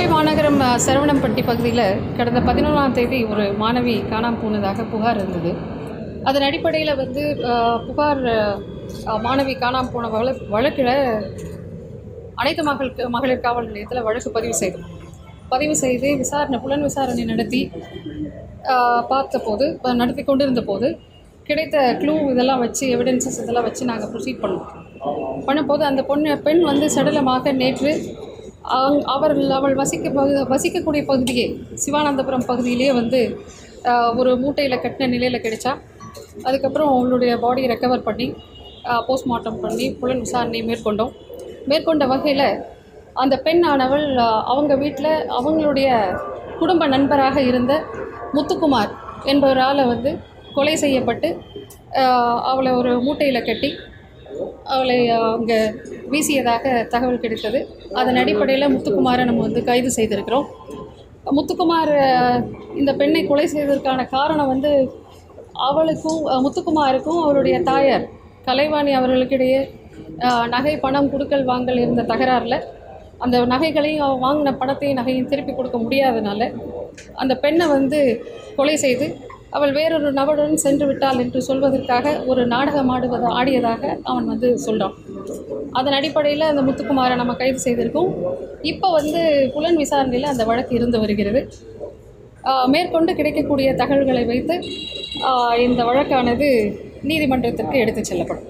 கோவை மாநகரம் சரவணம்பட்டி பகுதியில் கடந்த பதினொன்றாம் தேதி ஒரு மாணவி காணாமல் போனதாக புகார் இருந்தது. அதன் அடிப்படையில் வந்து புகார் மாணவி காணாமல் போன வழ வழக்கில் அனைத்து மகளுக்கு மகளிர் காவல் நிலையத்தில் வழக்கு பதிவு செய்தோம் பதிவு செய்து விசாரணை புலன் விசாரணை நடத்தி பார்த்தபோது நடத்தி கொண்டிருந்த போது கிடைத்த க்ளூ இதெல்லாம் வச்சு எவிடன்சஸ் இதெல்லாம் வச்சு நாங்கள் ப்ரொசீட் பண்ணோம். பண்ணும்போது அந்த பொண்ணு பெண் வந்து சடலமாக நேற்று அங்- அவர் அவள் வசிக்க பகு வசிக்கக்கூடிய பகுதியே சிவானந்தபுரம் பகுதியிலேயே வந்து ஒரு மூட்டையில் கட்டின நிலையில் கிடைச்சா அதுக்கப்புறம் அவளுடைய பாடியை ரெக்கவர் பண்ணி போஸ்ட்மார்ட்டம் பண்ணி புலன் விசாரணை மேற்கொண்டோம். மேற்கொண்ட வகையில் அந்த பெண் ஆனவள் அவங்க வீட்டில் அவங்களுடைய குடும்ப நண்பராக இருந்த முத்துக்குமார் என்பவரால் வந்து கொலை செய்யப்பட்டு அவளை ஒரு மூட்டையில் கட்டி அவளை அங்கே வீசியதாக தகவல் கிடைத்தது. அதன் அடிப்படையில் முத்துக்குமாரை நம்ம வந்து கைது செய்திருக்கிறோம். முத்துக்குமார் இந்த பெண்ணை கொலை செய்ததற்கான காரணம் வந்து அவளுக்கும் முத்துக்குமாருக்கும் அவருடைய தாயார் கலைவாணி அவர்களுக்கிடையே நகை பணம் கொடுக்கல் வாங்கல் இருந்த தகராறில் அந்த நகைகளையும் வாங்கின பணத்தையும் நகையும் திருப்பி கொடுக்க முடியாதனால அந்த பெண்ணை வந்து கொலை செய்து அவள் வேறொரு நபருடன் சென்று விட்டாள் என்று சொல்வதற்காக ஒரு நாடகம் ஆடுவது ஆடியதாக அவன் வந்து சொல்கிறான் அதன் அடிப்படையில் அந்த முத்துக்குமாரை நம்ம கைது செய்திருக்கோம். இப்போ வந்து புலன் விசாரணையில் அந்த வழக்கு இருந்து வருகிறது. மேற்கொண்டு கிடைக்கக்கூடிய தகவல்களை வைத்து இந்த வழக்கானது நீதிமன்றத்திற்கு எடுத்துச் செல்லப்படும்.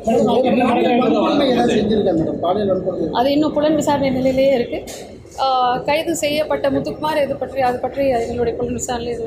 அது இன்னும் புலன் விசாரணை நிலையிலேயே இருக்குது கைது செய்யப்பட்ட முத்துக்குமார் இது பற்றி அது பற்றி எங்களுடைய புலன் விசாரணை இது